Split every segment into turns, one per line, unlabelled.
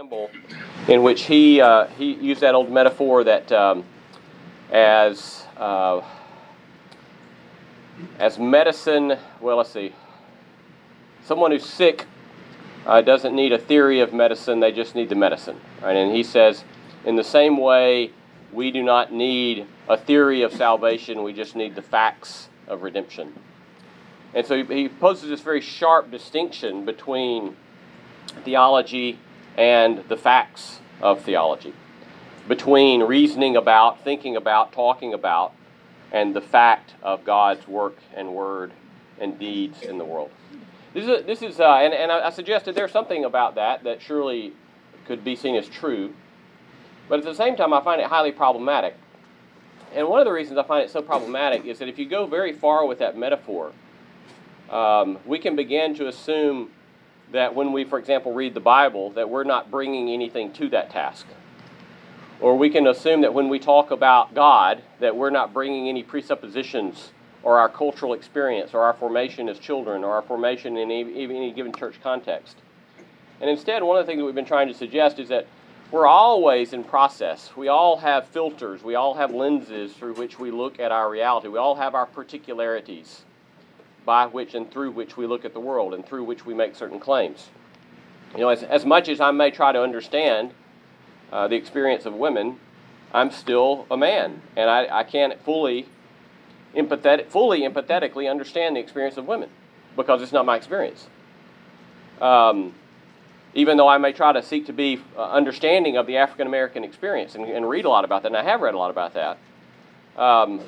Campbell, in which he uh, he used that old metaphor that um, as uh, as medicine. Well, let's see. Someone who's sick uh, doesn't need a theory of medicine; they just need the medicine. Right? And he says, in the same way, we do not need a theory of salvation; we just need the facts of redemption. And so he, he poses this very sharp distinction between theology and the facts of theology, between reasoning about, thinking about, talking about, and the fact of God's work and word and deeds in the world. This is, this is uh, and, and I suggested there's something about that that surely could be seen as true, but at the same time, I find it highly problematic. And one of the reasons I find it so problematic is that if you go very far with that metaphor, um, we can begin to assume that when we, for example, read the Bible, that we're not bringing anything to that task. Or we can assume that when we talk about God, that we're not bringing any presuppositions or our cultural experience or our formation as children or our formation in any, any given church context. And instead, one of the things that we've been trying to suggest is that we're always in process. We all have filters, we all have lenses through which we look at our reality, we all have our particularities by which and through which we look at the world and through which we make certain claims. You know, as, as much as I may try to understand uh, the experience of women, I'm still a man, and I, I can't fully, empathetic, fully empathetically understand the experience of women because it's not my experience. Um, even though I may try to seek to be uh, understanding of the African American experience and, and, read a lot about that, and I have read a lot about that. Um,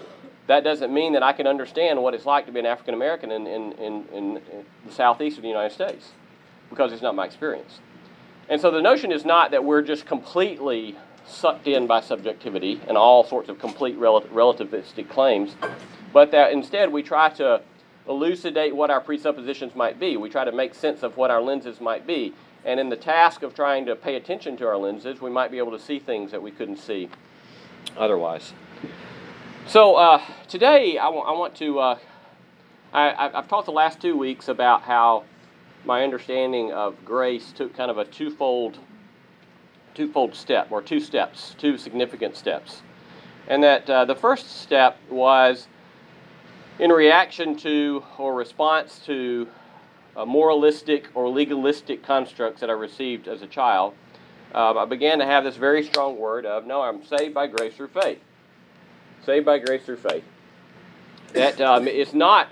that doesn't mean that I can understand what it's like to be an African American in, in, in, in, the southeast of the United States because it's not my experience. And so the notion is not that we're just completely sucked in by subjectivity and all sorts of complete rel- relativistic claims, but that instead we try to elucidate what our presuppositions might be. We try to make sense of what our lenses might be. And in the task of trying to pay attention to our lenses, we might be able to see things that we couldn't see otherwise. So uh, today I, w- I want to. Uh, I, have talked the last two weeks about how my understanding of grace took kind of a twofold, twofold step, or two steps, two significant steps, and that uh, the first step was in reaction to or response to moralistic or legalistic constructs that I received as a child. Uh, I began to have this very strong word of, no, I'm saved by grace through faith saved by grace through faith. That um, is not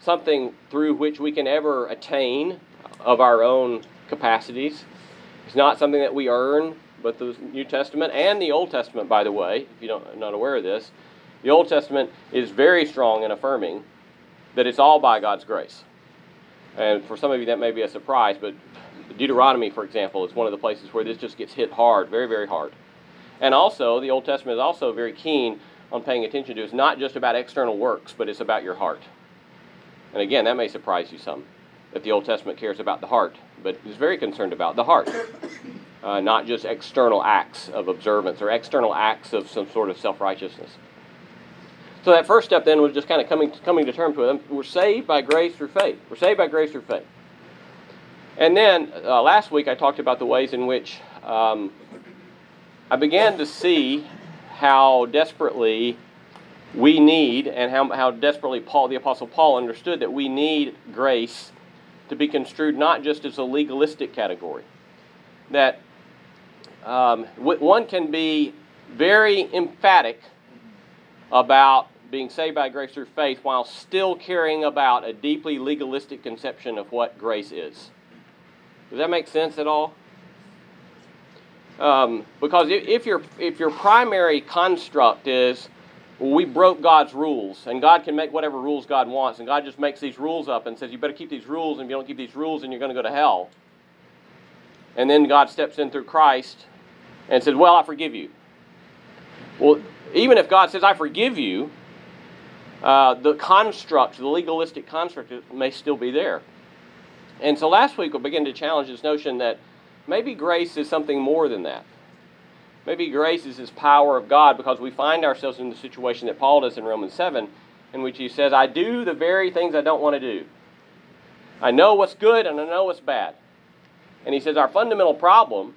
something through which we can ever attain of our own capacities. It's not something that we earn, but the New Testament and the Old Testament, by the way, if you're not aware of this, the Old Testament is very strong in affirming that it's all by God's grace. And for some of you, that may be a surprise, but Deuteronomy, for example, is one of the places where this just gets hit hard, very, very hard. And also, the Old Testament is also very keen on paying attention to is not just about external works, but it's about your heart. And again, that may surprise you some that the Old Testament cares about the heart, but is very concerned about the heart, uh, not just external acts of observance or external acts of some sort of self righteousness. So that first step then was just kind of coming coming to terms with them. We're saved by grace through faith. We're saved by grace through faith. And then uh, last week I talked about the ways in which um, I began to see how desperately we need and how, how desperately Paul, the Apostle Paul, understood that we need grace to be construed not just as a legalistic category. That um, one can be very emphatic about being saved by grace through faith while still caring about a deeply legalistic conception of what grace is. Does that make sense at all? Um, because if, your, if your primary construct is, we broke God's rules, and God can make whatever rules God wants, and God just makes these rules up and says, you better keep these rules, and if you don't keep these rules, then you're going to go to hell. And then God steps in through Christ and says, well, I forgive you. Well, even if God says, I forgive you, uh, the construct, the legalistic construct, may still be there. And so last week we'll begin to challenge this notion that Maybe grace is something more than that. Maybe grace is this power of God because we find ourselves in the situation that Paul does in Romans 7, in which he says, I do the very things I don't want to do. I know what's good and I know what's bad. And he says, Our fundamental problem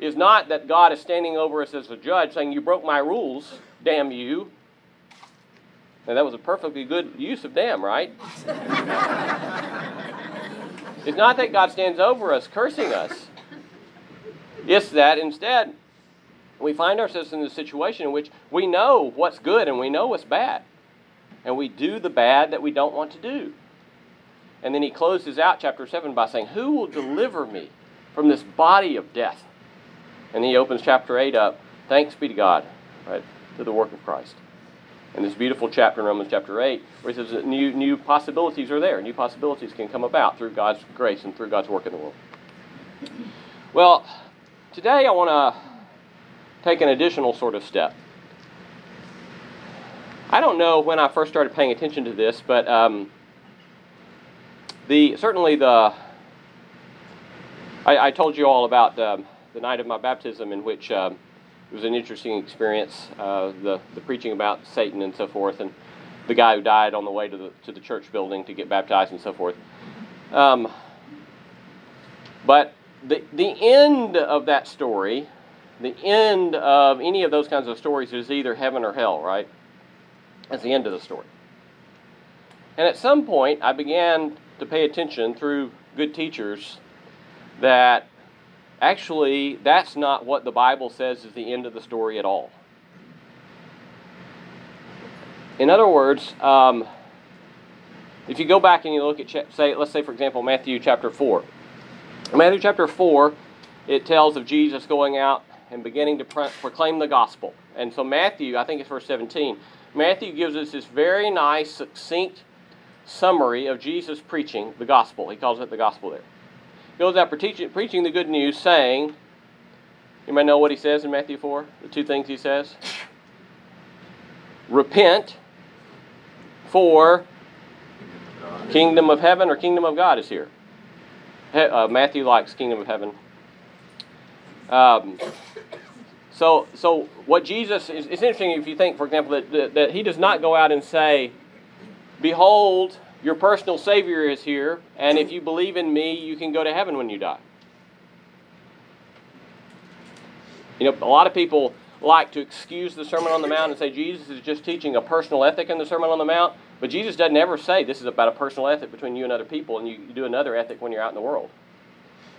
is not that God is standing over us as a judge saying, You broke my rules, damn you. And that was a perfectly good use of damn, right? it's not that God stands over us cursing us. It's that instead we find ourselves in a situation in which we know what's good and we know what's bad. And we do the bad that we don't want to do. And then he closes out chapter 7 by saying, Who will deliver me from this body of death? And he opens chapter 8 up, thanks be to God, right, to the work of Christ. And this beautiful chapter in Romans chapter 8, where he says that new, new possibilities are there. New possibilities can come about through God's grace and through God's work in the world. Well, today I want to take an additional sort of step. I don't know when I first started paying attention to this, but um, the certainly the I, I, told you all about um, the night of my baptism, in which um, it was an interesting experience. Uh, the the preaching about Satan and so forth, and the guy who died on the way to the to the church building to get baptized and so forth. Um, but the the end of that story, the end of any of those kinds of stories is either heaven or hell, right? That's the end of the story. And at some point, I began to pay attention through good teachers that actually that's not what the Bible says is the end of the story at all. In other words, um, if you go back and you look at, say, let's say, for example, Matthew chapter 4. Matthew chapter 4, it tells of Jesus going out and beginning to proclaim the gospel. And so, Matthew, I think it's verse 17, Matthew gives us this very nice, succinct summary of Jesus preaching the gospel. He calls it the gospel there. He goes out preaching, the good news, saying, You may know what he says in Matthew 4? The two things he says Repent, for kingdom of heaven or kingdom of God is here. Uh, Matthew likes kingdom of heaven. Um, so, so what Jesus is, it's interesting if you think, for example, that, that, that he does not go out and say, Behold, your personal Savior is here, and if you believe in me, you can go to heaven when you die. You know, a lot of people like to excuse the Sermon on the Mount and say Jesus is just teaching a personal ethic in the Sermon on the Mount, but Jesus doesn't ever say this is about a personal ethic between you and other people, and you do another ethic when you're out in the world.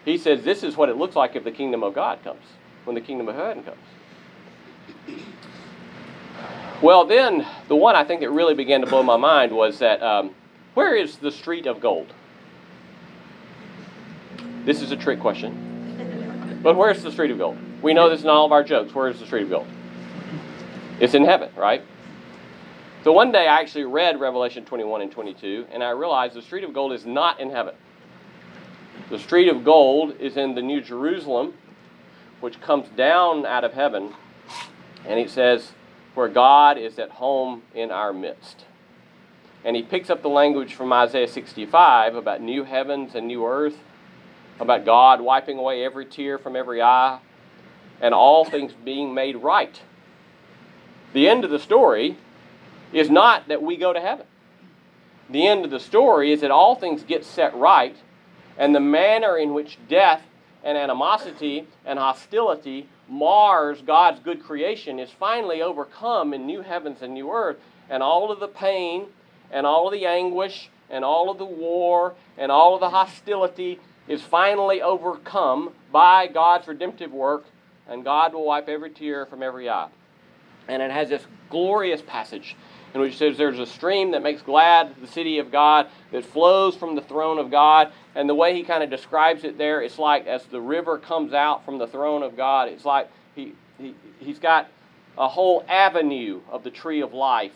He says this is what it looks like if the kingdom of God comes when the kingdom of heaven comes. Well, then, the one I think that really began to blow my mind was that um, where is the street of gold? This is a trick question. But where's the street of gold? We know this in all of our jokes. Where is the street of gold? It's in heaven, right? So one day I actually read Revelation 21 and 22, and I realized the street of gold is not in heaven. The street of gold is in the New Jerusalem, which comes down out of heaven, and it says, where God is at home in our midst. And he picks up the language from Isaiah 65 about new heavens and new earth, about God wiping away every tear from every eye, and all things being made right. The end of the story is not that we go to heaven. The end of the story is that all things get set right, and the manner in which death and animosity and hostility mars God's good creation is finally overcome in new heavens and new earth. And all of the pain and all of the anguish and all of the war and all of the hostility is finally overcome by God's redemptive work, and God will wipe every tear from every eye. And it has this glorious passage in which says there's a stream that makes glad the city of God that flows from the throne of God. And the way he kind of describes it there, it's like as the river comes out from the throne of God, it's like he, he, he's got a whole avenue of the tree of life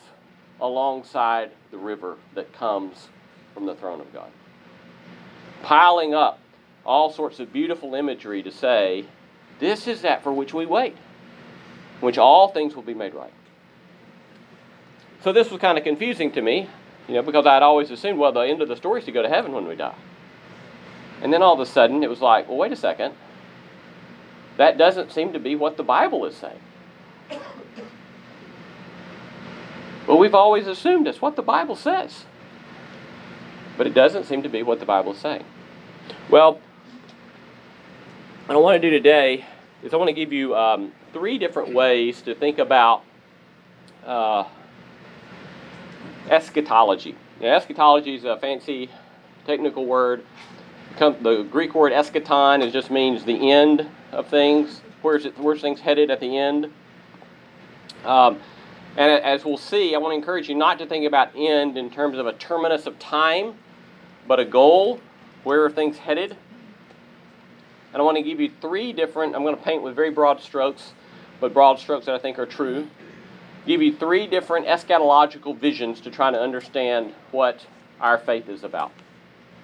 alongside the river that comes from the throne of God. Piling up all sorts of beautiful imagery to say, this is that for which we wait, which all things will be made right. So this was kind of confusing to me, you know, because I'd always assumed, well, the end of the story is to go to heaven when we die. And then all of a sudden, it was like, well, wait a second. That doesn't seem to be what the Bible is saying. Well, we've always assumed it's what the Bible says. But it doesn't seem to be what the Bible is saying. Well, what I want to do today is I want to give you um, three different ways to think about uh, eschatology. Now, eschatology is a fancy technical word. The Greek word eschaton is just means the end of things. Where's it? Where's things headed at the end? Um, and as we'll see, I want to encourage you not to think about end in terms of a terminus of time, but a goal. Where are things headed? And I want to give you three different, I'm going to paint with very broad strokes, but broad strokes that I think are true. Give you three different eschatological visions to try to understand what our faith is about.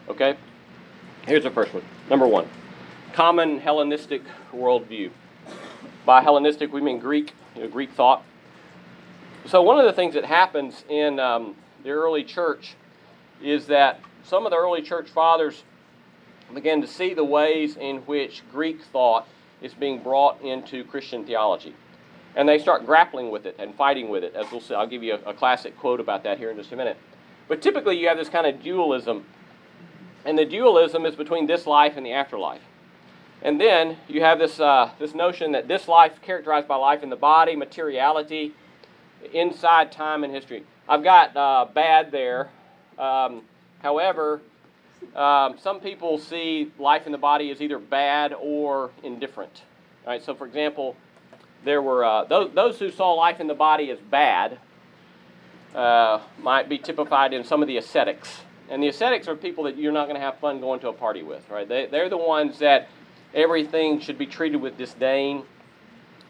Okay? Here's the first one. Number one common Hellenistic worldview. By Hellenistic, we mean Greek, you know, Greek thought. So, one of the things that happens in um, the early church is that some of the early church fathers began to see the ways in which Greek thought is being brought into Christian theology. And they start grappling with it and fighting with it, as we'll see. I'll give you a, a classic quote about that here in just a minute. But typically, you have this kind of dualism, and the dualism is between this life and the afterlife. And then you have this, uh, this notion that this life, characterized by life in the body, materiality, inside time and history. I've got uh, bad there. Um, however, um, some people see life in the body as either bad or indifferent. Right, so for example, there were uh, those, those who saw life in the body as bad uh, might be typified in some of the ascetics. And the ascetics are people that you're not going to have fun going to a party with, right? They, they're the ones that everything should be treated with disdain.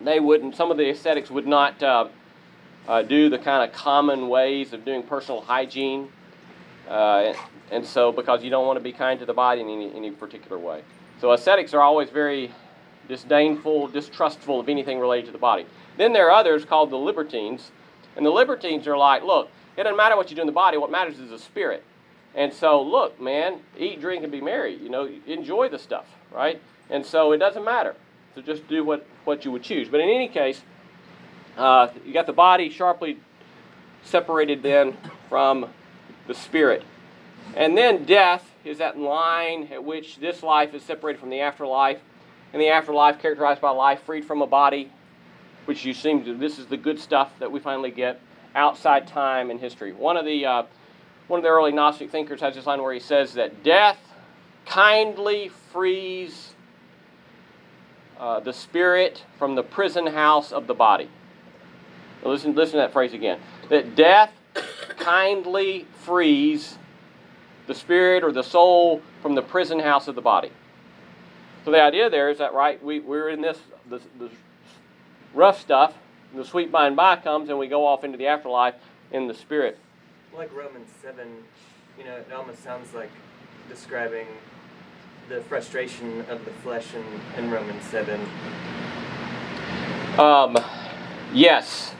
They wouldn't, some of the ascetics would not uh, uh, do the kind of common ways of doing personal hygiene. Uh, and so, because you don't want to be kind to the body in any, any particular way. So, ascetics are always very disdainful, distrustful of anything related to the body. Then there are others called the libertines. And the libertines are like, look, it doesn't matter what you do in the body, what matters is the spirit. And so, look, man, eat, drink, and be merry. You know, enjoy the stuff, right? And so it doesn't matter. So just do what, what you would choose. But in any case, uh, you got the body sharply separated then from the spirit. And then death is that line at which this life is separated from the afterlife. And the afterlife characterized by life freed from a body, which you seem to, this is the good stuff that we finally get outside time and history. One of the, uh, one of the early Gnostic thinkers has this line where he says that death kindly frees uh, the spirit from the prison house of the body. Listen, listen to that phrase again. That death kindly frees the spirit or the soul from the prison house of the body. So the idea there is that, right, we, we're in this, this, this rough stuff, the sweet by and by comes, and we go off into the afterlife in the spirit.
Like Romans 7, you know, it almost sounds like describing the frustration of the flesh in, in Romans 7.
Um, yes.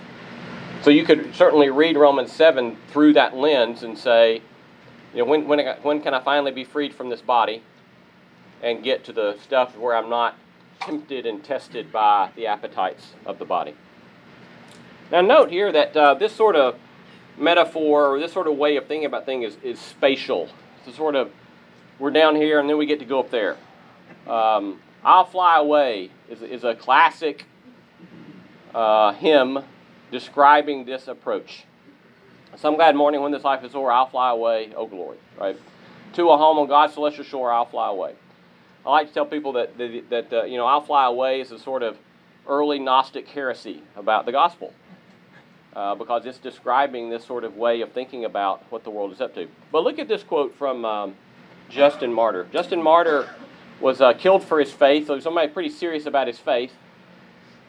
So you could certainly read Romans 7 through that lens and say, you know, when, when, when can I finally be freed from this body and get to the stuff where I'm not tempted and tested by the appetites of the body? Now, note here that uh, this sort of metaphor or this sort of way of thinking about things is, is spatial. It's sort of, we're down here and then we get to go up there. Um, I'll Fly Away is, is a classic uh, hymn describing this approach. Some glad morning when this life is o'er, I'll fly away, oh glory, right? To a home on God's celestial shore, I'll fly away. I like to tell people that, that, that uh, you know, I'll fly away is a sort of early Gnostic heresy about the gospel. Uh, because it's describing this sort of way of thinking about what the world is up to. But look at this quote from um, Justin Martyr. Justin Martyr was uh, killed for his faith, so somebody pretty serious about his faith.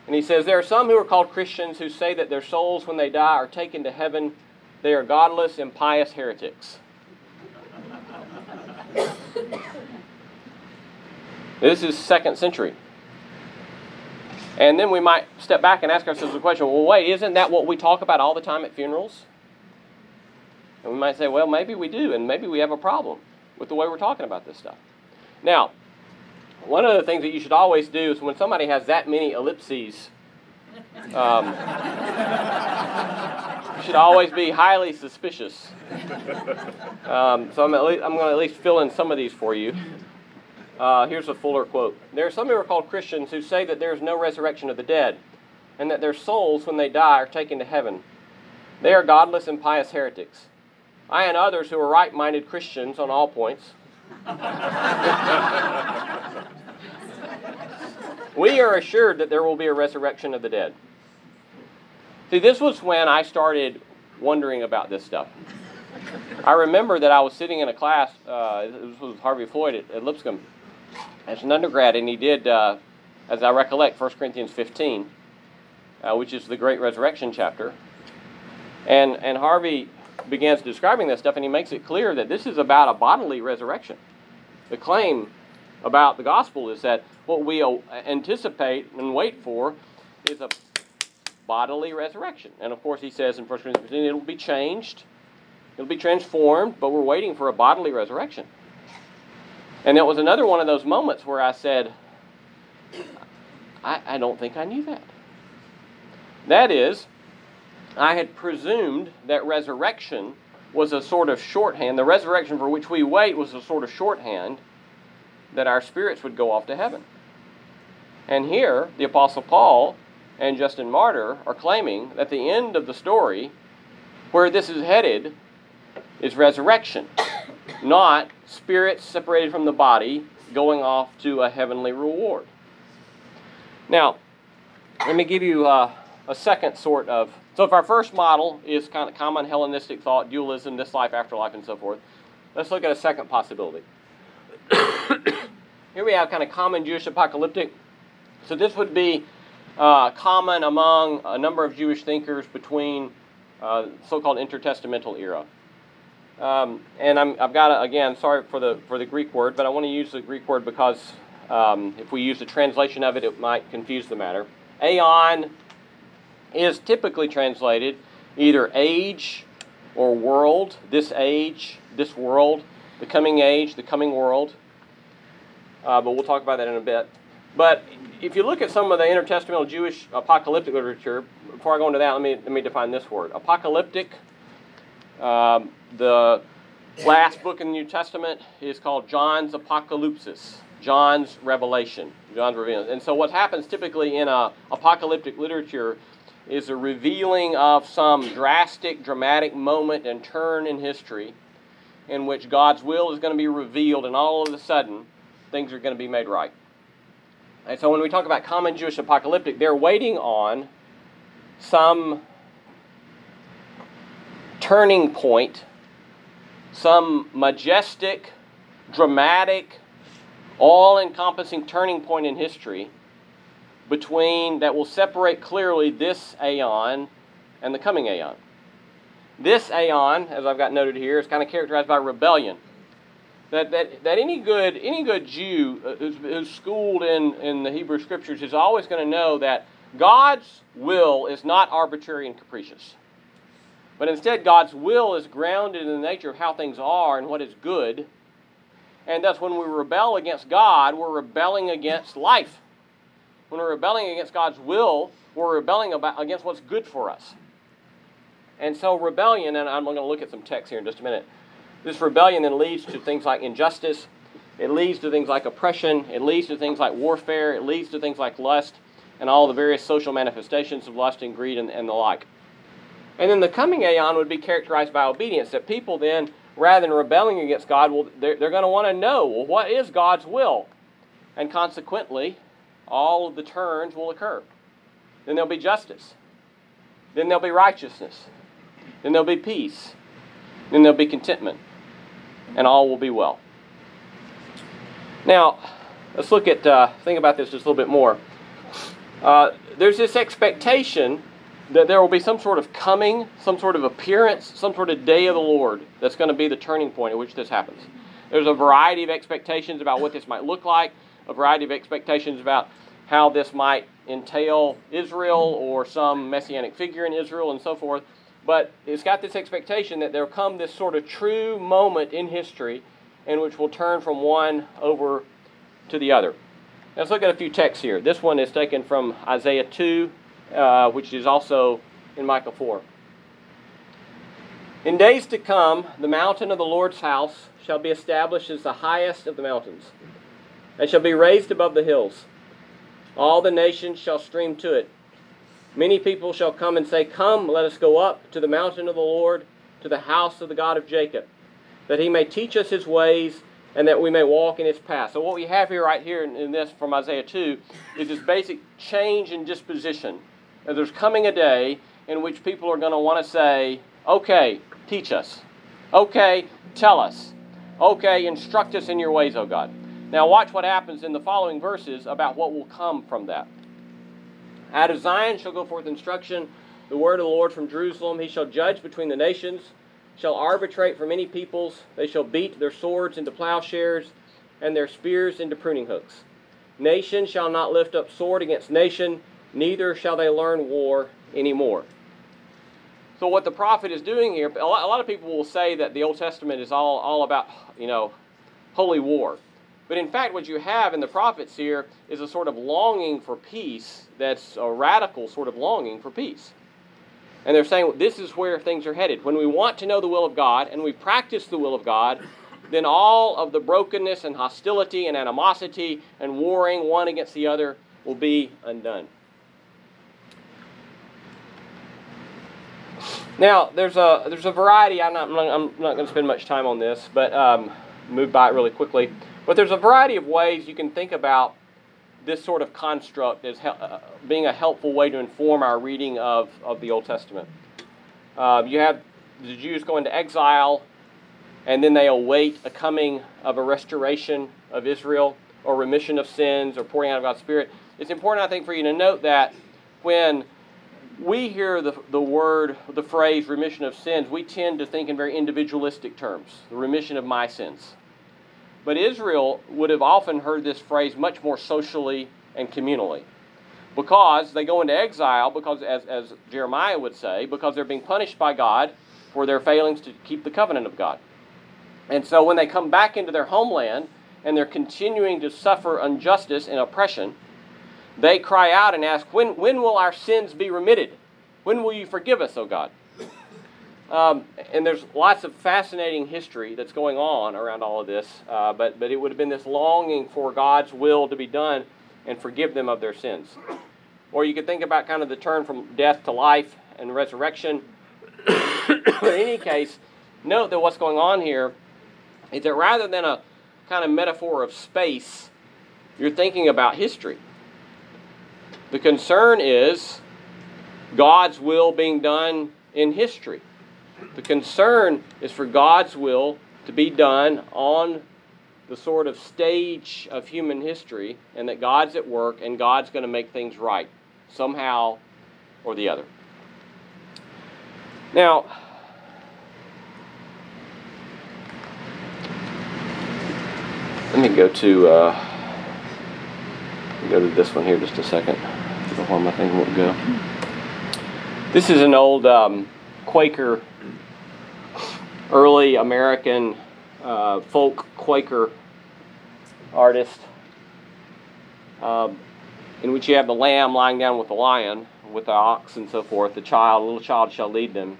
And he says, There are some who are called Christians who say that their souls, when they die, are taken to heaven. They are godless, impious heretics. this is second century. And then we might step back and ask ourselves the question well, wait, isn't that what we talk about all the time at funerals? And we might say, well, maybe we do, and maybe we have a problem with the way we're talking about this stuff. Now, one of the things that you should always do is when somebody has that many ellipses, um, you should always be highly suspicious. Um, so I'm, I'm going to at least fill in some of these for you. Uh, here's a fuller quote. There are some who are called Christians who say that there is no resurrection of the dead, and that their souls, when they die, are taken to heaven. They are godless and pious heretics. I and others who are right minded Christians on all points. we are assured that there will be a resurrection of the dead. See, this was when I started wondering about this stuff. I remember that I was sitting in a class, uh, this was Harvey Floyd at, at Lipscomb as an undergrad, and he did, uh, as I recollect, 1 Corinthians 15, uh, which is the great resurrection chapter. And, and Harvey begins describing this stuff, and he makes it clear that this is about a bodily resurrection. The claim about the gospel is that what we anticipate and wait for is a bodily resurrection. And of course, he says in 1 Corinthians 15, it'll be changed, it'll be transformed, but we're waiting for a bodily resurrection. And it was another one of those moments where I said, I, I don't think I knew that. That is, I had presumed that resurrection was a sort of shorthand. The resurrection for which we wait was a sort of shorthand that our spirits would go off to heaven. And here, the Apostle Paul and Justin Martyr are claiming that the end of the story, where this is headed, is resurrection, not spirits separated from the body going off to a heavenly reward. Now, let me give you uh, a second sort of. So, if our first model is kind of common Hellenistic thought, dualism, this life, afterlife, and so forth, let's look at a second possibility. Here we have kind of common Jewish apocalyptic. So, this would be uh, common among a number of Jewish thinkers between uh, so-called intertestamental era. Um, and i have got a, again, sorry for the for the Greek word, but I want to use the Greek word because um, if we use a translation of it, it might confuse the matter. Aeon is typically translated either age or world. This age, this world, the coming age, the coming world. Uh, but we'll talk about that in a bit. But if you look at some of the intertestamental Jewish apocalyptic literature, before I go into that, let me let me define this word. Apocalyptic um, the last book in the New Testament is called John's Apocalypsis, John's Revelation, John's revealing. And so, what happens typically in a apocalyptic literature is a revealing of some drastic, dramatic moment and turn in history in which God's will is going to be revealed, and all of a sudden, things are going to be made right. And so, when we talk about common Jewish apocalyptic, they're waiting on some turning point, some majestic, dramatic, all encompassing turning point in history between that will separate clearly this aeon and the coming aeon. This aeon, as I've got noted here, is kind of characterized by rebellion. That, that, that any good any good Jew uh, who's, who's schooled in, in the Hebrew Scriptures is always going to know that God's will is not arbitrary and capricious. But instead, God's will is grounded in the nature of how things are and what is good. And thus, when we rebel against God, we're rebelling against life. When we're rebelling against God's will, we're rebelling against what's good for us. And so, rebellion, and I'm going to look at some text here in just a minute. This rebellion then leads to things like injustice, it leads to things like oppression, it leads to things like warfare, it leads to things like lust, and all the various social manifestations of lust and greed and, and the like. And then the coming aeon would be characterized by obedience, that people then, rather than rebelling against God, will, they're, they're going to want to know, well, what is God's will? And consequently, all of the turns will occur. Then there'll be justice. Then there'll be righteousness. Then there'll be peace. Then there'll be contentment. And all will be well. Now, let's look at, uh, think about this just a little bit more. Uh, there's this expectation that there will be some sort of coming, some sort of appearance, some sort of day of the Lord that's going to be the turning point at which this happens. There's a variety of expectations about what this might look like, a variety of expectations about how this might entail Israel or some messianic figure in Israel and so forth. But it's got this expectation that there'll come this sort of true moment in history in which we'll turn from one over to the other. Let's look at a few texts here. This one is taken from Isaiah 2, uh, which is also in Micah 4. In days to come, the mountain of the Lord's house shall be established as the highest of the mountains, and shall be raised above the hills. All the nations shall stream to it. Many people shall come and say, Come, let us go up to the mountain of the Lord, to the house of the God of Jacob, that he may teach us his ways and that we may walk in his path. So, what we have here, right here in, in this from Isaiah 2, is this basic change in disposition. There's coming a day in which people are going to want to say, Okay, teach us. Okay, tell us. Okay, instruct us in your ways, O God. Now, watch what happens in the following verses about what will come from that. Out of Zion shall go forth instruction, the word of the Lord from Jerusalem. He shall judge between the nations shall arbitrate for many peoples. They shall beat their swords into plowshares and their spears into pruning hooks. Nation shall not lift up sword against nation, neither shall they learn war anymore. So what the prophet is doing here, a lot, of people will say that the Old Testament is all, all about, you know, holy war. But in fact, what you have in the prophets here is a sort of longing for peace that's a radical sort of longing for peace. And they're saying this is where things are headed. When we want to know the will of God and we practice the will of God, then all of the brokenness and hostility and animosity and warring one against the other will be undone. Now, there's a there's a variety. I'm not I'm not going to spend much time on this, but um, move by it really quickly. But there's a variety of ways you can think about this sort of construct as uh, being a helpful way to inform our reading of, of the Old Testament. Uh, you have the Jews go into exile, and then they await a coming of a restoration of Israel, or remission of sins, or pouring out of God's Spirit. It's important, I think, for you to note that when we hear the, the word, the phrase remission of sins, we tend to think in very individualistic terms the remission of my sins. But Israel would have often heard this phrase much more socially and communally. Because they go into exile, because, as, as Jeremiah would say, because they're being punished by God for their failings to keep the covenant of God. And so when they come back into their homeland and they're continuing to suffer injustice and oppression, they cry out and ask, When, when will our sins be remitted? When will you forgive us, O God? Um, and there's lots of fascinating history that's going on around all of this, uh, but, but it would have been this longing for God's will to be done and forgive them of their sins. Or you could think about kind of the turn from death to life and resurrection. but in any case, note that what's going on here is that rather than a kind of metaphor of space, you're thinking about history. The concern is God's will being done in history. The concern is for God's will to be done on the sort of stage of human history, and that God's at work and God's going to make things right somehow or the other. Now, let me go to uh, go to this one here just a second. Where my thing won't go. This is an old um, Quaker early American uh, folk Quaker artist, um, in which you have the lamb lying down with the lion, with the ox and so forth. The child, little child, shall lead them.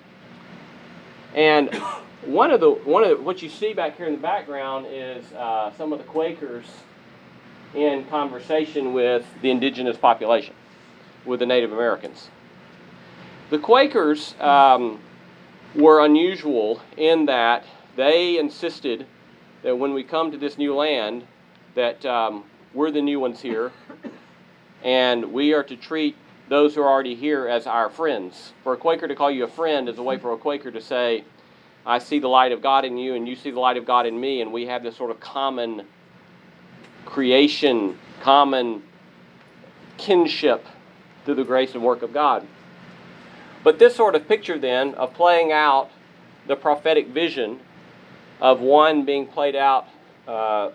And one of the one of the, what you see back here in the background is uh, some of the Quakers in conversation with the indigenous population, with the Native Americans. The Quakers. Um, were unusual in that they insisted that when we come to this new land, that um, we're the new ones here, and we are to treat those who are already here as our friends. For a Quaker to call you a friend is a way for a Quaker to say, I see the light of God in you, and you see the light of God in me, and we have this sort of common creation, common kinship through the grace and work of God. But this sort of picture then of playing out the prophetic vision of one being played out, uh,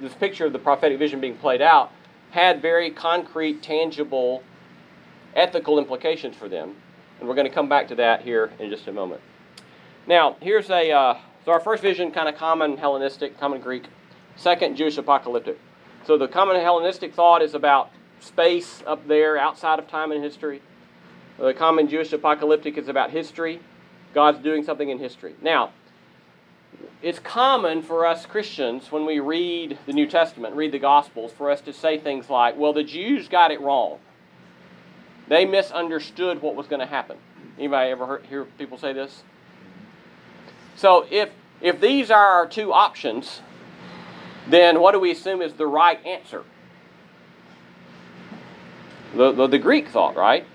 this picture of the prophetic vision being played out had very concrete, tangible, ethical implications for them. And we're going to come back to that here in just a moment. Now, here's a, uh, so our first vision, kind of common Hellenistic, common Greek. Second, Jewish apocalyptic. So the common Hellenistic thought is about space up there outside of time and history. The common Jewish apocalyptic is about history. God's doing something in history. Now, it's common for us Christians when we read the New Testament, read the Gospels, for us to say things like, well, the Jews got it wrong. They misunderstood what was going to happen. Anybody ever heard, hear people say this? So if if these are our two options, then what do we assume is the right answer? The, the, the Greek thought, right?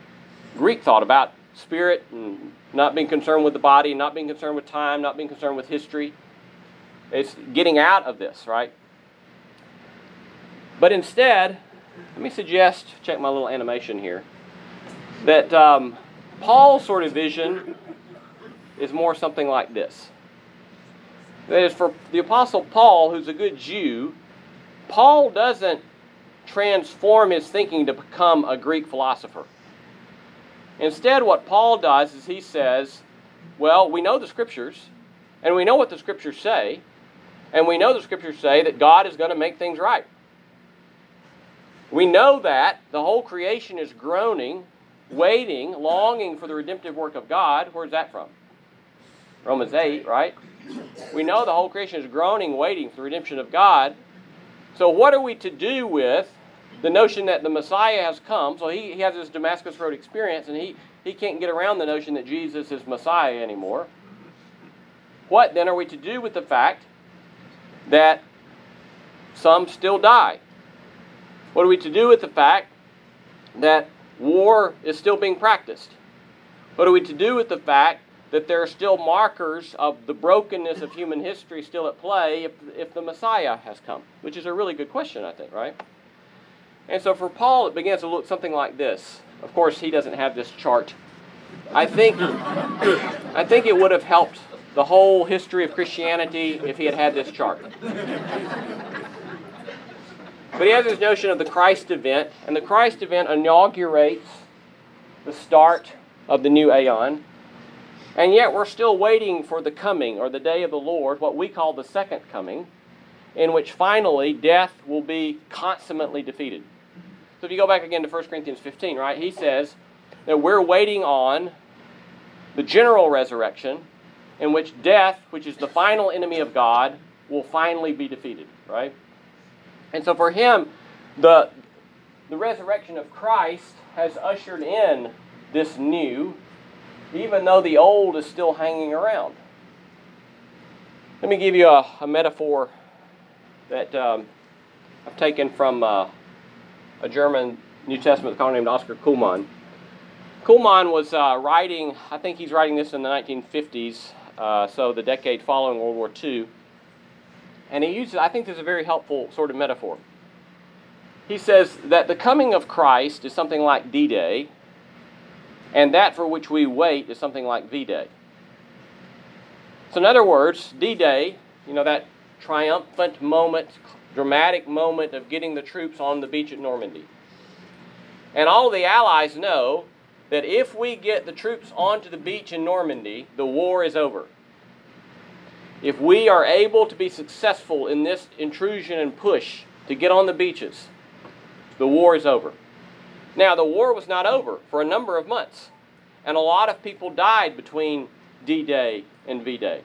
Greek thought about spirit and not being concerned with the body, not being concerned with time, not being concerned with history. It's getting out of this, right? But instead, let me suggest, check my little animation here, that um, Paul's sort of vision is more something like this. That is, for the Apostle Paul, who's a good Jew, Paul doesn't transform his thinking to become a Greek philosopher. Instead, what Paul does is he says, well, we know the scriptures, and we know what the scriptures say, and we know the scriptures say that God is going to make things right. We know that the whole creation is groaning, waiting, longing for the redemptive work of God. Where's that from? Romans 8, right? We know the whole creation is groaning, waiting for the redemption of God. So, what are we to do with the notion that the Messiah has come. So he, he has this Damascus Road experience, and he, he can't get around the notion that Jesus is Messiah anymore. What then are we to do with the fact that some still die? What are we to do with the fact that war is still being practiced? What are we to do with the fact that there are still markers of the brokenness of human history still at play if, if the Messiah has come? Which is a really good question, I think, right? And so for Paul, it begins to look something like this. Of course, he doesn't have this chart. I think, I think it would have helped the whole history of Christianity if he had had this chart. But he has this notion of the Christ event, and the Christ event inaugurates the start of the new aeon. And yet we're still waiting for the coming or the day of the Lord, what we call the second coming, in which finally death will be consummately defeated. So if you go back again to 1 Corinthians 15, right, he says that we're waiting on the general resurrection in which death, which is the final enemy of God, will finally be defeated, right? And so for him, the, the resurrection of Christ has ushered in this new, even though the old is still hanging around. Let me give you a, a metaphor that um, I've taken from uh, a German New Testament scholar named Oscar Cullmann. Cullmann was uh, writing, I think he's writing this in the 1950s, uh, so the decade following World War II. And he uses, I think this is a very helpful sort of metaphor. He says that the coming of Christ is something like D Day, and that for which we wait is something like V Day. So, in other words, D Day, you know, that triumphant moment, dramatic moment of getting the troops on the beach at Normandy. And all the Allies know that if we get the troops onto the beach in Normandy, the war is over. If we are able to be successful in this intrusion and push to get on the beaches, the war is over. Now, the war was not over for a number of months, and a lot of people died between D Day and V Day.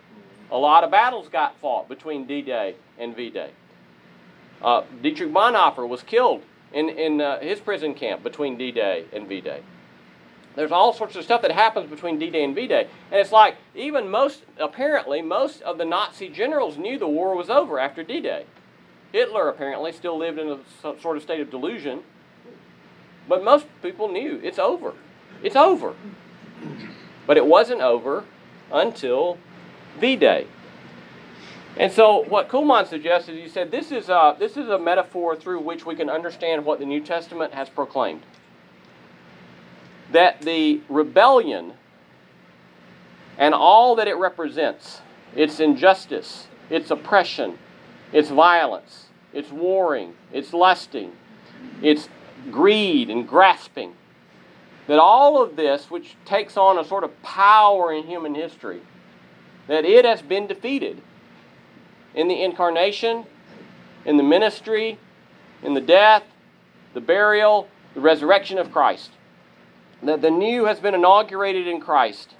A lot of battles got fought between D Day and V Day. Uh, Dietrich Bonhoeffer was killed in, in uh, his prison camp between D Day and V Day. There's all sorts of stuff that happens between D Day and V Day. And it's like, even most, apparently, most of the Nazi generals knew the war was over after D Day. Hitler apparently still lived in a sort of state of delusion. But most people knew it's over. It's over. But it wasn't over until V Day. And so, what Cullmann suggested, he said, this is, a, this is a metaphor through which we can understand what the New Testament has proclaimed. That the rebellion and all that it represents, its injustice, its oppression, its violence, its warring, its lusting, its greed and grasping, that all of this, which takes on a sort of power in human history, that it has been defeated in the incarnation, in the ministry, in the death, the burial, the resurrection of Christ. That the new has been inaugurated in Christ.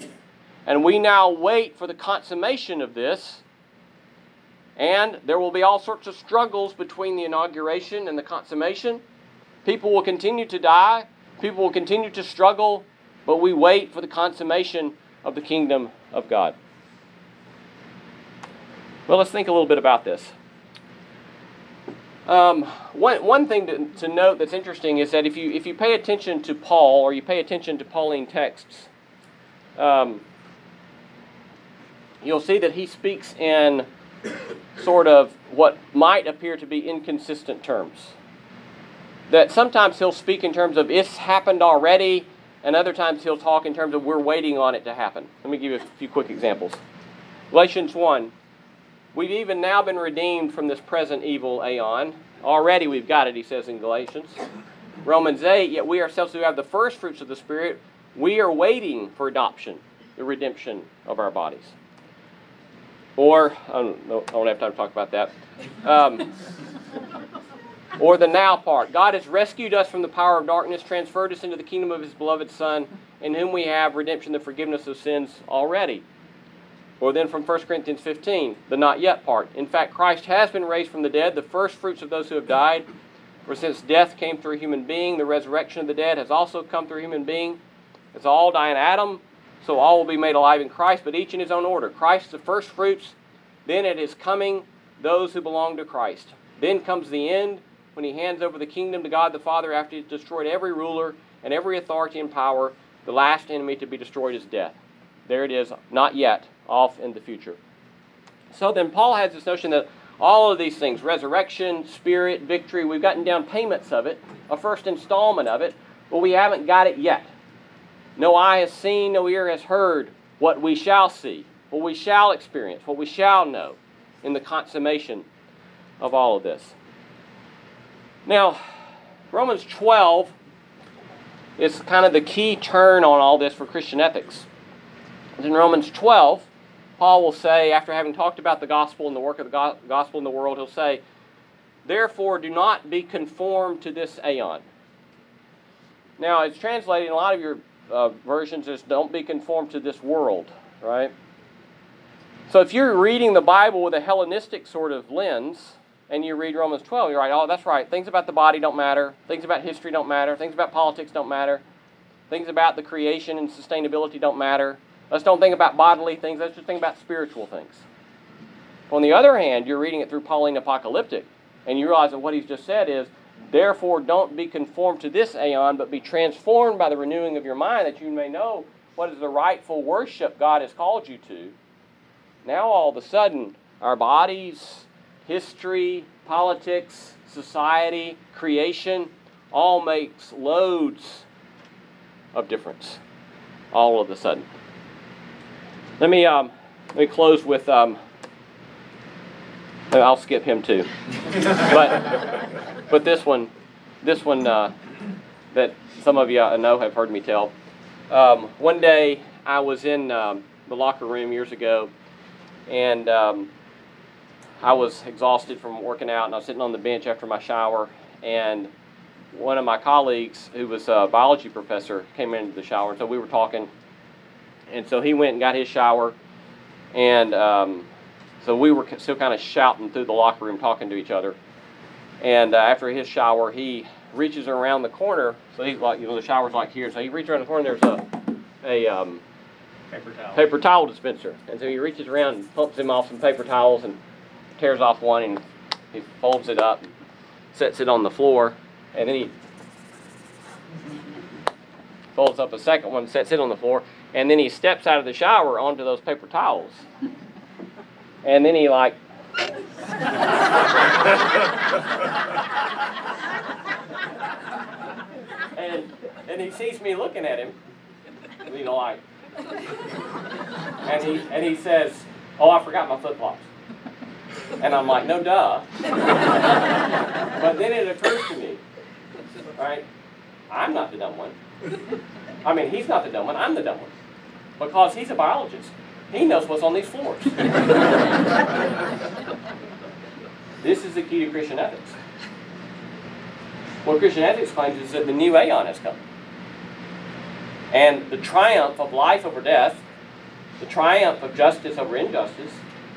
And we now wait for the consummation of this And there will be all sorts of struggles between the inauguration and the consummation. People will continue to die, people will continue to struggle, but we wait for the consummation of the kingdom of God. Well, let's think a little bit about this. Um, one, one thing to, to note that's interesting is that if you, if you pay attention to Paul or you pay attention to Pauline texts, um, you'll see that he speaks in sort of what might appear to be inconsistent terms. That sometimes he'll speak in terms of it's happened already, and other times he'll talk in terms of we're waiting on it to happen. Let me give you a few quick examples. Galatians 1 We've even now been redeemed from this present evil aeon. Already we've got it, he says in Galatians. Romans 8, yet we ourselves who have the first fruits of the Spirit, we are waiting for adoption, the redemption of our bodies. Or, I don't, I don't have time to talk about that. Um, or the now part. God has rescued us from the power of darkness, transferred us into the kingdom of his beloved Son, in whom we have redemption, the forgiveness of sins already. Or then from 1 Corinthians 15, the not yet part. In fact, Christ has been raised from the dead, the first fruits of those who have died. For since death came through a human being, the resurrection of the dead has also come through a human being. As all die in Adam, so all will be made alive in Christ, but each in his own order. Christ the first fruits, then at his coming, those who belong to Christ. Then comes the end, when he hands over the kingdom to God the Father after he's destroyed every ruler and every authority and power. The last enemy to be destroyed is death. There it is, not yet off in the future. So then Paul has this notion that all of these things resurrection, spirit, victory we've gotten down payments of it, a first installment of it, but we haven't got it yet. No eye has seen, no ear has heard what we shall see, what we shall experience, what we shall know in the consummation of all of this. Now, Romans 12 is kind of the key turn on all this for Christian ethics. In Romans 12, Paul will say, after having talked about the gospel and the work of the gospel in the world, he'll say, Therefore, do not be conformed to this aeon. Now, it's translated in a lot of your uh, versions as don't be conformed to this world, right? So if you're reading the Bible with a Hellenistic sort of lens, and you read Romans 12, you're like, oh, that's right. Things about the body don't matter. Things about history don't matter. Things about politics don't matter. Things about the creation and sustainability don't matter. Let's don't think about bodily things. Let's just think about spiritual things. On the other hand, you're reading it through Pauline apocalyptic, and you realize that what he's just said is, therefore, don't be conformed to this aeon, but be transformed by the renewing of your mind, that you may know what is the rightful worship God has called you to. Now, all of a sudden, our bodies, history, politics, society, creation, all makes loads of difference all of a sudden. Let me um, let me close with um, I'll skip him too, but but this one, this one uh, that some of you I know have heard me tell. Um, one day I was in um, the locker room years ago, and um, I was exhausted from working out, and I was sitting on the bench after my shower, and one of my colleagues, who was a biology professor, came into the shower, and so we were talking and so he went and got his shower, and um, so we were still kind of shouting through the locker room, talking to each other. And uh, after his shower, he reaches around the corner. So he's like, you know, the shower's like here. So he reaches around the corner. There's a a um,
paper towel
paper towel dispenser, and so he reaches around and pumps him off some paper towels and tears off one and he folds it up, sets it on the floor, and then he folds up a second one, sets it on the floor, and then he steps out of the shower onto those paper towels. And then he like and and he sees me looking at him, you know, like and he and he says, Oh, I forgot my flip flops. And I'm like, no duh. but then it occurs to me, right? I'm not the dumb one. I mean, he's not the dumb one, I'm the dumb one. Because he's a biologist. He knows what's on these floors. this is the key to Christian ethics. What Christian ethics claims is that the new aeon has come. And the triumph of life over death, the triumph of justice over injustice,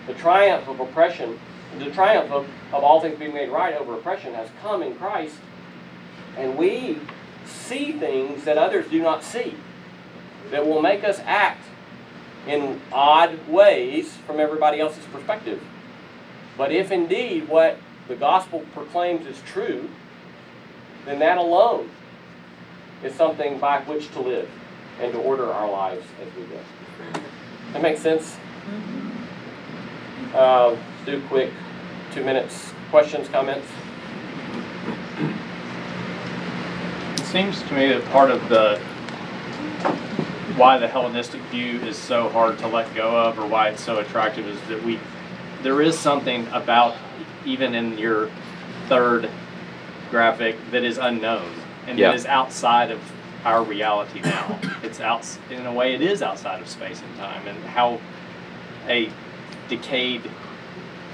the triumph of oppression the triumph of, of all things being made right over oppression has come in Christ, and we see things that others do not see that will make us act in odd ways from everybody else's perspective. But if indeed what the gospel proclaims is true, then that alone is something by which to live and to order our lives as we go. That makes sense? Mm-hmm. Uh, do quick two minutes questions, comments.
It seems to me that part of the why the Hellenistic view is so hard to let go of or why it's so attractive is that we there is something about even in your third graphic that is unknown and
Yeah.
that is outside of our reality now. it's out in a way it is outside of space and time and how a decayed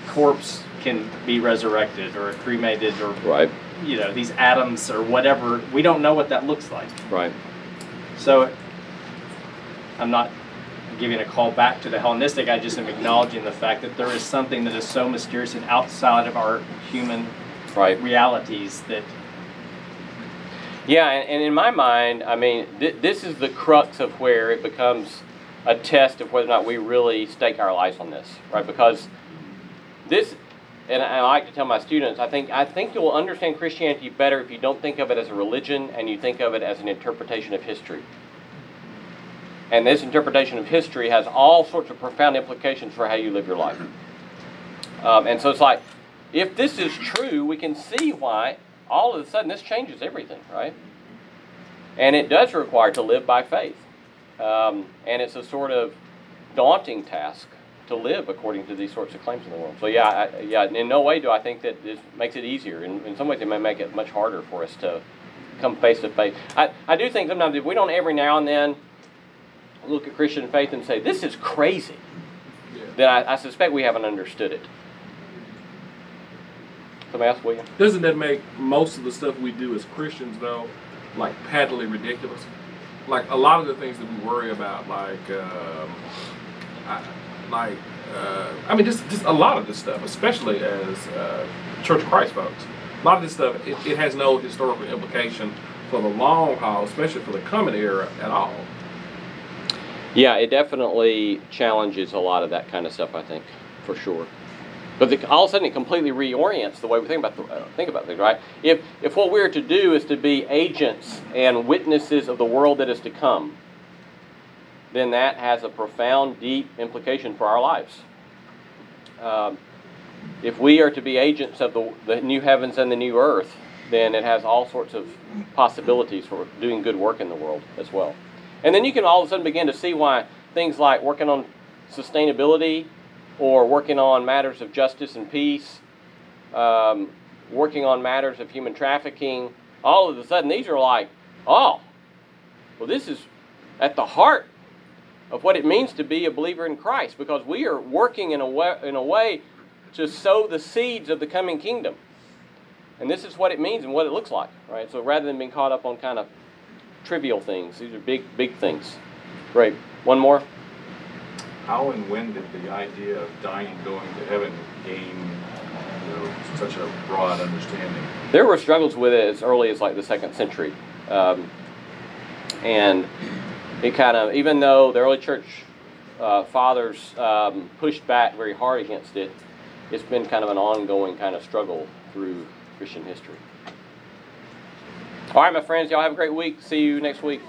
corpse can be resurrected or cremated or
Right,
you know these atoms or whatever we don't know what that looks like
right.
so i'm not giving a call back to the hellenistic i just am acknowledging the fact that there is something that is so mysterious and outside of our human
Right.
realities that
Yeah, and, and in my mind, I mean, th- this is the crux of where it becomes a test of whether or not we really stake our lives on this, right? Because this, and I like to tell my students, I think I think you'll understand Christianity better if you don't think of it as a religion and you think of it as an interpretation of history. And this interpretation of history has all sorts of profound implications for how you live your life. Um, and so it's like, if this is true, we can see why all of a sudden this changes everything, right? And it does require to live by faith. Um, and it's a sort of daunting task to live according to these sorts of claims in the world. So yeah, I, yeah. In no way do I think that this makes it easier. In, in some ways, it may make it much harder for us to come face to face. I, I do think sometimes if we don't every now and then look at Christian faith and say this is crazy, then I, I suspect we haven't understood it. Somebody else, William?
Doesn't that make most of the stuff we do as Christians, though, like patently ridiculous? Like a lot of the things that we worry about, like, um, I, like, uh, I mean, just just a lot of this stuff, especially as uh, Church of Christ folks. A lot of this stuff, it, it has no historical implication for the long haul, especially for the coming era at all.
Yeah, it definitely challenges a lot of that kind of stuff. I think, for sure. But the, all of a sudden, it completely reorients the way we think about the, uh, think about things, right? If if what we're to do is to be agents and witnesses of the world that is to come, then that has a profound, deep implication for our lives. Um, if we are to be agents of the, the new heavens and the new earth, then it has all sorts of possibilities for doing good work in the world as well. And then you can all of a sudden begin to see why things like working on sustainability or working on matters of justice and peace, um, working on matters of human trafficking, all of a sudden these are like, oh, well, this is at the heart of what it means to be a believer in Christ because we are working in a way, in a way to sow the seeds of the coming kingdom. And this is what it means and what it looks like, right? So rather than being caught up on kind of trivial things, these are big, big things. Great. One more?
How and when did the idea of dying and going to heaven gain you know, such a broad understanding?
There were struggles with it as early as like the second century. Um, and it kind of, even though the early church uh, fathers um, pushed back very hard against it, it's been kind of an ongoing kind of struggle through Christian history. All right, my friends, y'all have a great week. See you next week.